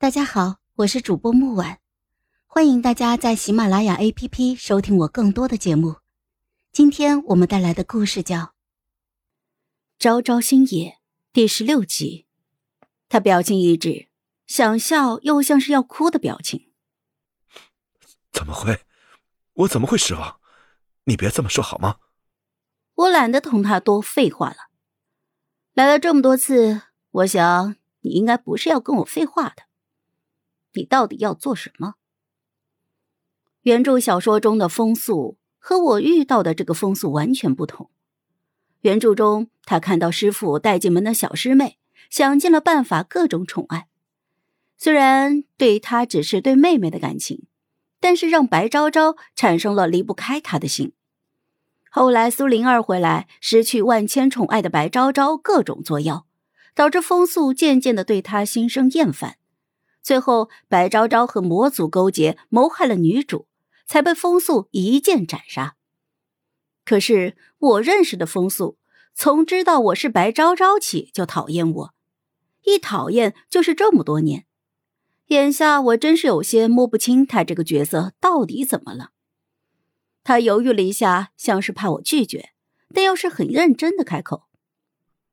大家好，我是主播木婉，欢迎大家在喜马拉雅 APP 收听我更多的节目。今天我们带来的故事叫《朝朝星野》第十六集。他表情一致，想笑又像是要哭的表情。怎么会？我怎么会失望？你别这么说好吗？我懒得同他多废话了。来了这么多次，我想你应该不是要跟我废话的。你到底要做什么？原著小说中的风速和我遇到的这个风速完全不同。原著中，他看到师傅带进门的小师妹，想尽了办法各种宠爱。虽然对他只是对妹妹的感情，但是让白昭昭产生了离不开他的心。后来苏灵儿回来，失去万千宠爱的白昭昭各种作妖，导致风速渐渐的对他心生厌烦。最后，白昭昭和魔族勾结，谋害了女主，才被风速一剑斩杀。可是我认识的风速，从知道我是白昭昭起就讨厌我，一讨厌就是这么多年。眼下我真是有些摸不清他这个角色到底怎么了。他犹豫了一下，像是怕我拒绝，但又是很认真的开口：“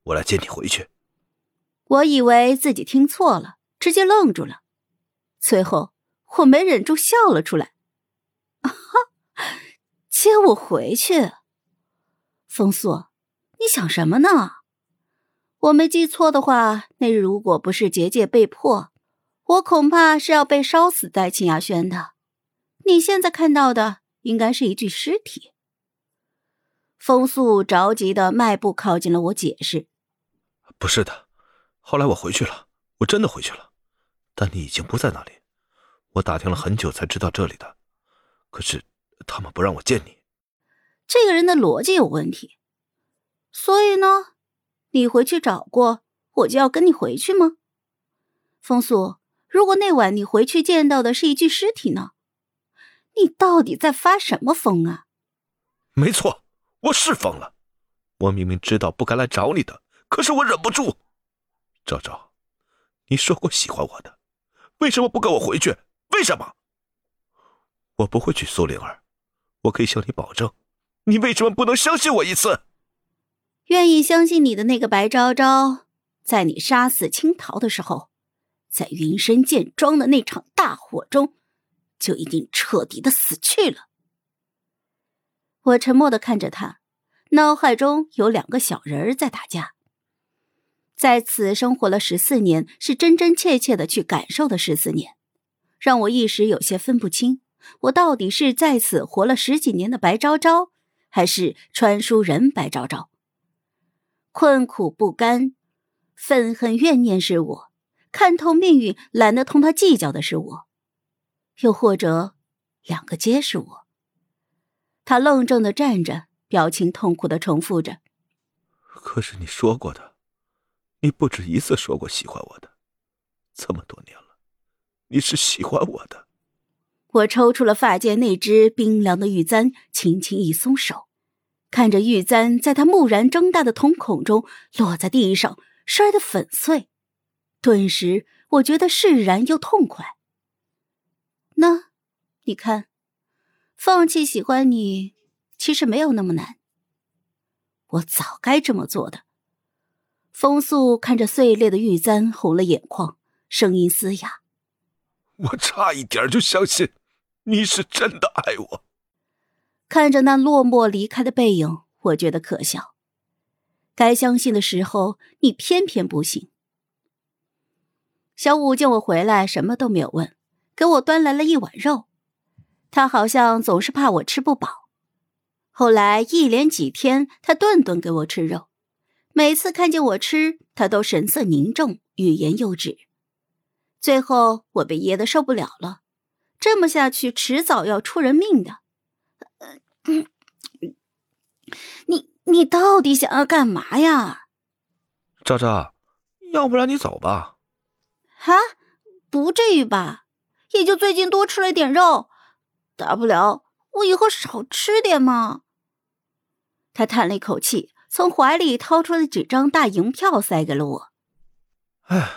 我来接你回去。”我以为自己听错了，直接愣住了。随后我没忍住笑了出来：“哈，接我回去？风素，你想什么呢？我没记错的话，那日如果不是结界被破，我恐怕是要被烧死在青雅轩的。你现在看到的……”应该是一具尸体。风速着急的迈步靠近了我，解释：“不是的，后来我回去了，我真的回去了，但你已经不在那里。我打听了很久才知道这里的，可是他们不让我见你。这个人的逻辑有问题。所以呢，你回去找过，我就要跟你回去吗？风速，如果那晚你回去见到的是一具尸体呢？”你到底在发什么疯啊？没错，我是疯了。我明明知道不该来找你的，可是我忍不住。昭昭，你说过喜欢我的，为什么不跟我回去？为什么？我不会娶苏灵儿，我可以向你保证。你为什么不能相信我一次？愿意相信你的那个白昭昭，在你杀死青桃的时候，在云深剑庄的那场大火中。就已经彻底的死去了。我沉默的看着他，脑海中有两个小人在打架。在此生活了十四年，是真真切切的去感受的十四年，让我一时有些分不清，我到底是在此活了十几年的白昭昭，还是穿书人白昭昭。困苦不甘、愤恨怨念是我，看透命运、懒得同他计较的是我。又或者，两个皆是我。他愣怔的站着，表情痛苦的重复着：“可是你说过的，你不止一次说过喜欢我的，这么多年了，你是喜欢我的。”我抽出了发间那只冰凉的玉簪，轻轻一松手，看着玉簪在他蓦然睁大的瞳孔中落在地上，摔得粉碎。顿时，我觉得释然又痛快。那，你看，放弃喜欢你，其实没有那么难。我早该这么做的。风素看着碎裂的玉簪，红了眼眶，声音嘶哑：“我差一点就相信你是真的爱我。”看着那落寞离开的背影，我觉得可笑。该相信的时候，你偏偏不信。小五见我回来，什么都没有问。给我端来了一碗肉，他好像总是怕我吃不饱。后来一连几天，他顿顿给我吃肉，每次看见我吃，他都神色凝重，欲言又止。最后我被噎得受不了了，这么下去迟早要出人命的。你你到底想要干嘛呀？渣渣，要不然你走吧。啊，不至于吧？也就最近多吃了点肉，大不了我以后少吃点嘛。他叹了一口气，从怀里掏出了几张大银票，塞给了我。哎，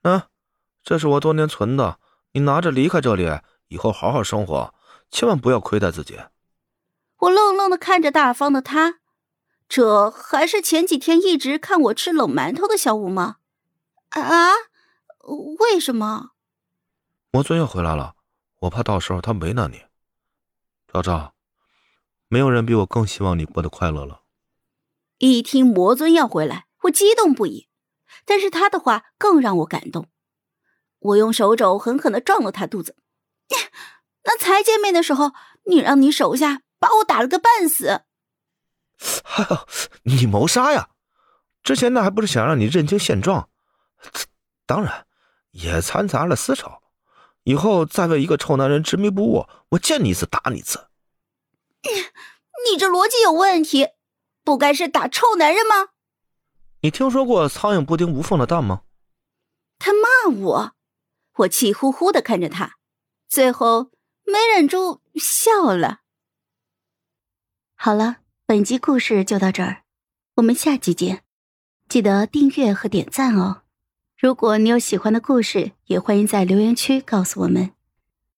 啊，这是我多年存的，你拿着离开这里，以后好好生活，千万不要亏待自己。我愣愣的看着大方的他，这还是前几天一直看我吃冷馒头的小五吗？啊？为什么？魔尊要回来了，我怕到时候他为难你。昭昭，没有人比我更希望你过得快乐了。一听魔尊要回来，我激动不已，但是他的话更让我感动。我用手肘狠狠的撞了他肚子。那才见面的时候，你让你手下把我打了个半死。哈哈，你谋杀呀？之前那还不是想让你认清现状？当然，也掺杂了私仇。以后再为一个臭男人执迷不悟，我见你一次打你一次。你这逻辑有问题，不该是打臭男人吗？你听说过苍蝇不叮无缝的蛋吗？他骂我，我气呼呼的看着他，最后没忍住笑了。好了，本集故事就到这儿，我们下集见，记得订阅和点赞哦。如果你有喜欢的故事，也欢迎在留言区告诉我们。